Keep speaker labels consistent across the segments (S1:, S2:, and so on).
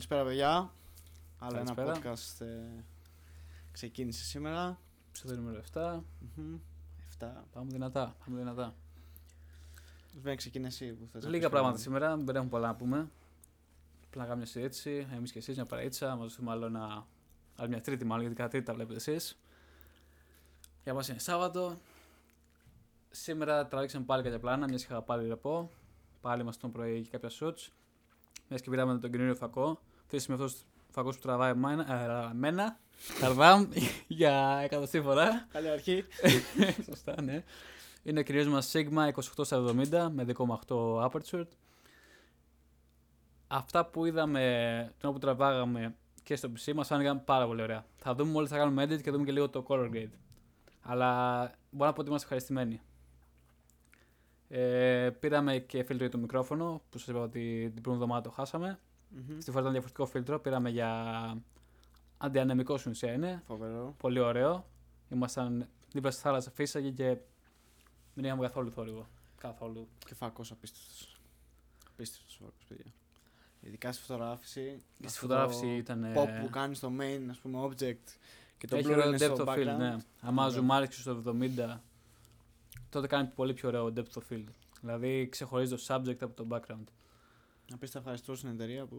S1: Καλησπέρα, παιδιά. Άλλο ένα
S2: Καλησπέρα.
S1: podcast ε, ξεκίνησε σήμερα.
S2: Επεισόδιο νούμερο 7.
S1: Μμμ. Εφτά.
S2: Πάμε δυνατά. Πάμε δυνατά.
S1: Βέβαια, ξεκινήσει εσύ που θες να
S2: Λίγα
S1: πεις
S2: πράγματα
S1: κάτι.
S2: σήμερα, δεν έχουμε πολλά να πούμε. Απλά να κάνουμε μια συζήτηση. Εμείς και εσείς, μια παρέτσα. Μας δούμε άλλο ένα. Άλλη μια τρίτη, μάλλον γιατί κατά τρίτη τα βλέπετε εσείς. Για μας είναι Σάββατο. Σήμερα τραβήξαμε πάλι κάποια πλάνα, μια και είχα πάλι ρεπό. Πάλι μας τον πρωί και κάποια σουτς. Μιας και πήραμε τον καινούριο φακό. Αυτή με αυτός ο φακός που τραβάει εμένα, ε, εμένα Καρδάμ, για εκατοστή φορά.
S1: Καλή αρχή.
S2: Σωστά, ναι. Είναι ο κυρίως μας Sigma 2870 με 2,8 aperture. Αυτά που είδαμε τον όπου τραβάγαμε και στο PC μας φάνηκαν πάρα πολύ ωραία. Θα δούμε μόλις θα κάνουμε edit και δούμε και λίγο το color grade. Αλλά μπορώ να πω ότι είμαστε ευχαριστημένοι. Ε, πήραμε και φίλτρο για το μικρόφωνο που σας είπα ότι την πρώτη εβδομάδα το χάσαμε.
S1: Μμμ.
S2: Στη φορά ήταν διαφορετικό φίλτρο. Πήραμε για αντιανεμικό στην ουσία είναι.
S1: Φοβερό.
S2: Πολύ ωραίο. Ήμασταν δίπλα στη θάλασσα, φύσαγε και δεν είχαμε καθόλου θόρυβο. Καθόλου.
S1: Και φακός απίστευτος. Απίστευτος φακός, παιδιά. Ειδικά στη φωτογράφηση.
S2: Και στη
S1: αυτό
S2: φωτογράφηση
S1: το
S2: ήταν. ε,
S1: Pop που κάνεις στο main, ας πούμε, object. Και το
S2: έχει
S1: blur
S2: ωραίο
S1: είναι
S2: depth
S1: στο
S2: of field,
S1: background.
S2: ναι. Άμα
S1: Ωραίο.
S2: ζουμάριξε στο 70, τότε κάνει πολύ πιο ωραίο depth of field. Δηλαδή ξεχωρίζει το subject από το background.
S1: Να πεις τα ευχαριστώ στην εταιρεία που.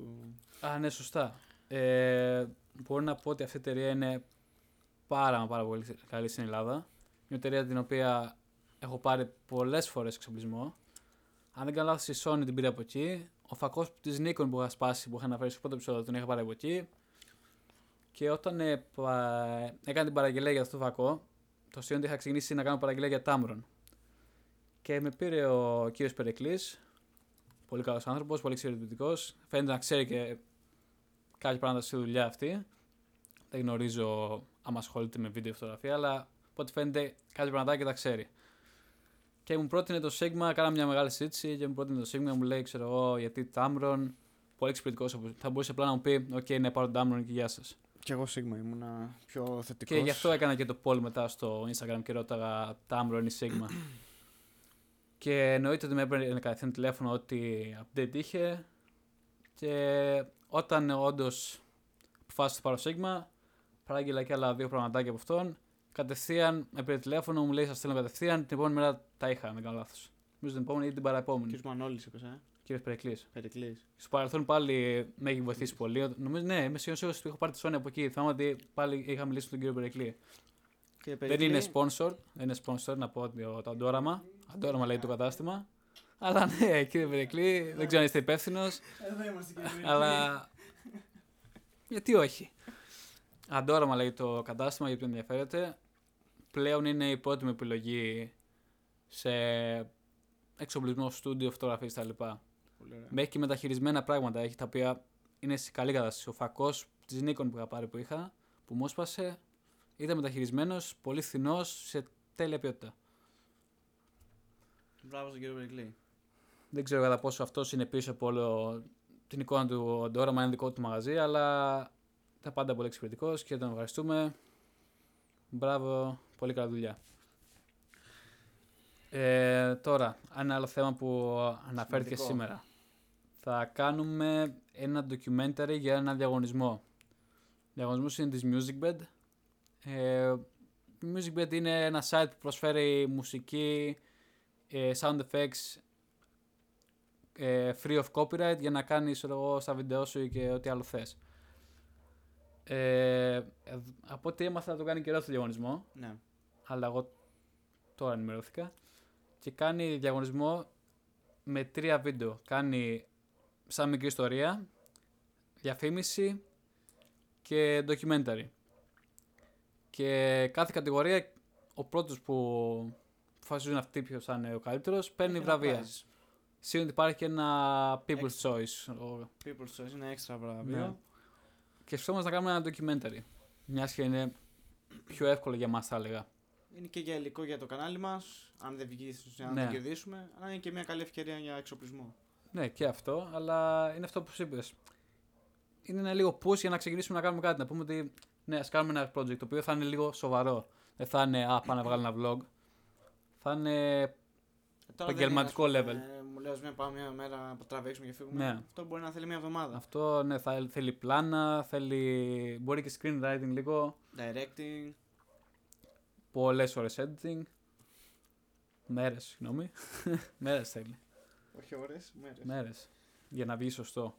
S2: Α, ναι, σωστά. Ε, μπορώ να πω ότι αυτή η εταιρεία είναι πάρα μα πάρα πολύ καλή στην Ελλάδα. Είναι μια εταιρεία την οποία έχω πάρει πολλές φορές εξοπλισμό. Αν δεν κάνω λάθος, η Sony την πήρε από εκεί. Ο φακός της Nikon που είχα σπάσει, που είχα αναφέρει στο πρώτο επεισόδιο, τον είχα πάρει από εκεί. Και όταν ε, πα- έκανα την παραγγελία για αυτό το φακό, το αστείο είναι ότι είχα ξεκινήσει να κάνω παραγγελία για Tamron. Και με πήρε ο κύριος Περεκλή, πολύ καλός άνθρωπος, πολύ εξαιρετικός. Φαίνεται να ξέρει και κάποια πράγματα στη δουλειά αυτή. Δεν γνωρίζω αν ασχολείται με βίντεο φωτογραφία, αλλά από ό,τι φαίνεται κάποια πραγματάκια τα ξέρει. Και μου πρότεινε το Sigma, κάναμε μια μεγάλη συζήτηση και μου πρότεινε το Sigma, μου λέει, ξέρω εγώ, γιατί Tamron. Πολύ εξυπηρετικός. Θα μπορούσε απλά να μου πει: OK, ναι, πάρω το Tamron και γεια σας.
S1: Κι εγώ Sigma ήμουνα πιο θετικός.
S2: Και γι' αυτό έκανα και το poll μετά στο Instagram και ρώταγα Tamron ή Sigma; Και εννοείται ότι με έπαιρνε κατευθείαν τηλέφωνο ότι update είχε. Και όταν όντως αποφάσισα να πάρω Sigma, παράγγειλα και άλλα δύο πραγματάκια από αυτόν. Κατευθείαν με πήρε τηλέφωνο, μου λέει: Σας στέλνω κατευθείαν. Την επόμενη μέρα τα είχα, αν δεν κάνω λάθος. Νομίζω την επόμενη ή την παραεπόμενη.
S1: Κύριος Μανώλης, είπες, ε;
S2: Κύριε Περικλής.
S1: Περικλής.
S2: Στο παρελθόν πάλι με έχει βοηθήσει πολύ. Νομίζω, ναι, είμαι σίγουρος ότι έχω πάρει τη Sony από εκεί. Θυμάμαι ότι πάλι είχα μιλήσει με τον κύριο Περικλή. Δεν είναι sponsor, δεν είναι sponsor να πω ότι το Αντόραμα. Αντόραμα λέει το κατάστημα. Αλλά ναι, κύριε Περικλή, δεν ξέρω αν είστε υπεύθυνος,
S1: Εδώ είμαστε κύριε
S2: αλλά. Γιατί όχι; Αντόραμα λέει το κατάστημα για ποιον ενδιαφέρεται. Πλέον είναι η πρώτη μου επιλογή σε εξοπλισμό, στούντιο, φωτογραφίες κτλ.
S1: Πολύ ωραία.
S2: Με έχει και μεταχειρισμένα πράγματα. Έχει τα οποία είναι σε καλή κατάσταση. Ο φακός της Nikon που είχα πάρει που είχα, που μου έσπασε, ήταν μεταχειρισμένος, πολύ φθηνός, σε τέλεια ποιότητα.
S1: Μπράβο στον κύριο Περικλή.
S2: Δεν ξέρω κατά πόσο αυτός είναι πίσω από όλο την εικόνα του Ντόραμα, είναι δικό του μαγαζί, αλλά ήταν πάντα πολύ εξυπηρετικός και τον ευχαριστούμε. Μπράβο, πολύ καλή δουλειά. Ε, τώρα, ένα άλλο θέμα που αναφέρθηκε
S1: Σημαντικό.
S2: σήμερα. Θα κάνουμε ένα documentary για ένα διαγωνισμό. Ο διαγωνισμός είναι της MusicBed. Ε, η MusicBed είναι ένα site που προσφέρει μουσική, ε, sound effects ε, free of copyright για να κάνεις ξέρω εγώ, στα βίντεο σου και ό,τι άλλο θες. Ε, ε, από ό,τι έμαθα το κάνει καιρό το διαγωνισμό,
S1: Ναι.
S2: αλλά εγώ τώρα ενημερώθηκα και κάνει διαγωνισμό με τρία βίντεο. Κάνει σαν μικρή ιστορία, διαφήμιση και documentary. Και κάθε κατηγορία, ο πρώτος που αποφασίζουν αυτοί ποιος θα είναι ο καλύτερος, παίρνει
S1: Έχει ένα
S2: βραβεία.
S1: prize.
S2: Σίγουρα ότι υπάρχει και ένα People's
S1: Έξτρα.
S2: Choice. ο-
S1: People's Choice είναι έξτρα βραβείο.
S2: Ναι. Και σκεφτόμαστε να κάνουμε ένα documentary. Μιας και είναι πιο εύκολο για μας θα έλεγα.
S1: Είναι και για υλικό για το κανάλι μας. Αν δεν βγεις, στην ουσία, να
S2: Ναι.
S1: το κερδίσουμε. Αλλά είναι και μια καλή ευκαιρία για εξοπλισμό.
S2: Ναι, και αυτό, αλλά είναι αυτό που σου είπες. Είναι ένα λίγο push για να ξεκινήσουμε να κάνουμε κάτι. Να πούμε ότι ναι, ας κάνουμε ένα project το οποίο θα είναι λίγο σοβαρό. Δεν θα είναι, α, πάμε να βγάλω ένα vlog. Θα είναι
S1: Τώρα δεν
S2: Επαγγελματικό
S1: είναι, ας πούμε,
S2: level.
S1: ε, Μου λέει, μια πάμε μια μέρα να τραβήξουμε και φύγουμε.
S2: Ναι.
S1: Αυτό μπορεί να θέλει μια εβδομάδα.
S2: Αυτό ναι, θα, θέλει πλάνα, θέλει. μπορεί και screenwriting λίγο.
S1: Directing.
S2: Πολλές ώρες editing. Μέρες, συγγνώμη. Μέρες θέλει.
S1: Όχι ώρες, μέρες.
S2: Μέρες. Για να βγει σωστό.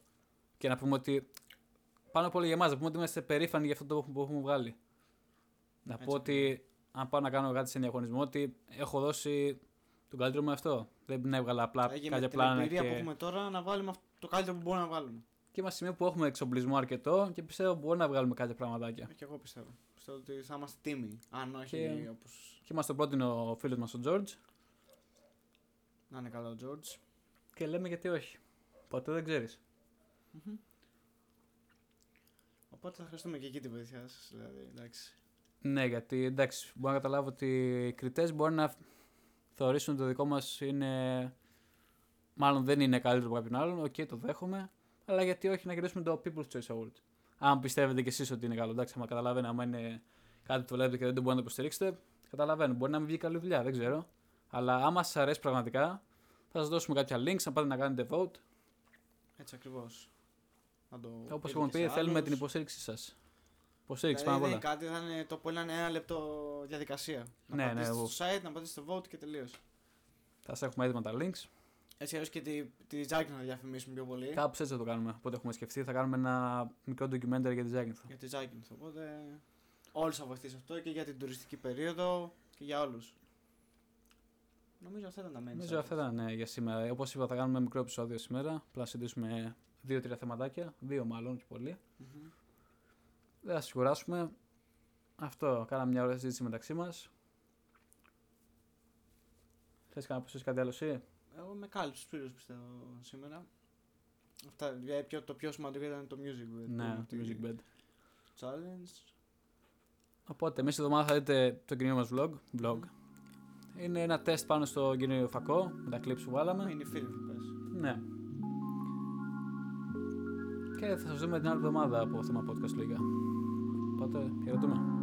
S2: Και να πούμε ότι. Πάνω απ' όλα για εμάς, να πούμε ότι είμαστε περήφανοι για αυτό το που έχουμε βγάλει. Να
S1: Έτσι
S2: πω ότι αν πάω να κάνω κάτι σε διαγωνισμό, ότι έχω δώσει τον καλύτερο μου αυτό. Δεν έβγαλα απλά
S1: και με
S2: κάποια
S1: την
S2: πλάνα
S1: εμπειρία
S2: και...
S1: που έχουμε τώρα να βάλουμε αυτό- το καλύτερο που μπορούμε να βάλουμε.
S2: και είμαστε σε σημείο που έχουμε εξοπλισμό αρκετό και πιστεύω μπορεί να βγάλουμε κάποια πραγματάκια.
S1: Ε, Και εγώ πιστεύω. Πιστεύω ότι θα είμαστε τίμοι. Αν όχι
S2: Και-
S1: όπως
S2: Και μας το πρότεινε ο φίλος μας ο George
S1: να είναι καλό ο George.
S2: και λέμε γιατί όχι. Ποτέ δεν ξέρεις.
S1: Μμμ. Οπότε θα χρειαστούμε και εκεί τη βοήθειά σας. Δηλαδή, εντάξει.
S2: Ναι, γιατί εντάξει, μπορώ να καταλάβω ότι οι κριτές μπορεί να θεωρήσουν ότι το δικό μας είναι. Μάλλον δεν είναι καλύτερο από κάποιον άλλον. Οκ, το δέχομαι. Αλλά γιατί όχι να κερδίσουμε το People's Choice Award. Αν πιστεύετε κι εσείς ότι είναι καλό, εντάξει, άμα καταλαβαίνω, άμα είναι κάτι που το βλέπετε και δεν το μπορείτε να το υποστηρίξετε, καταλαβαίνω. Μπορεί να μην βγει καλή δουλειά, δεν ξέρω. Αλλά άμα σας αρέσει πραγματικά, θα σας δώσουμε κάποια links να πάτε να κάνετε vote.
S1: Έτσι ακριβώς.
S2: Όπως έχουμε πει, θέλουμε την υποστήριξή σας. Υποστήριξη
S1: Δηλαδή,
S2: πάνω απ'
S1: δεν
S2: όλα.
S1: είναι κάτι, θα είναι το που είναι ένα λεπτό διαδικασία.
S2: Ναι,
S1: να
S2: ναι,
S1: πατήσετε
S2: εγώ.
S1: στο site, να πατήσετε στο vote και τελείω.
S2: Θα σα έχουμε έτοιμα τα links.
S1: Έτσι αλλιώς και τη, τη Zagnith να διαφημίσουμε πιο πολύ.
S2: Κάπως έτσι θα το κάνουμε. Οπότε έχουμε σκεφτεί, θα κάνουμε ένα μικρό documentary για τη Zagnith.
S1: Για τη Zagnith. Οπότε όλους θα βοηθήσει αυτό και για την τουριστική περίοδο και για όλους. Νομίζω αυτά ήταν τα main
S2: Νομίζω
S1: subjects.
S2: αυτά ήταν ναι, για σήμερα. Όπως είπα, θα κάνουμε ένα μικρό επεισόδιο σήμερα. Απλά να συζητήσουμε δύο-τρία θεματάκια. Δύο μάλλον και πολύ.
S1: Μμμ.
S2: Δεν θα σας κουράσουμε. Αυτό. Κάναμε μια ωραία συζήτηση μεταξύ μας. Θες να προσθέσει κάτι άλλο εσύ;
S1: Εγώ με κάλυψε πλήρω πιστεύω σήμερα. Αυτά, δηλαδή, πιο- το πιο σημαντικό ήταν το music bed.
S2: Ναι,
S1: το
S2: το Music Bed.
S1: challenge.
S2: Οπότε, μέσα στη εβδομάδα θα δείτε το καινούριο μας vlog. vlog. Είναι ένα τεστ πάνω στο καινούριο φακό με τα clips που βάλαμε.
S1: Είναι φίλοι που πες.
S2: Ναι. Και θα σας δούμε την άλλη εβδομάδα από θέμα podcast λίγα. Οπότε, χαιρετούμε.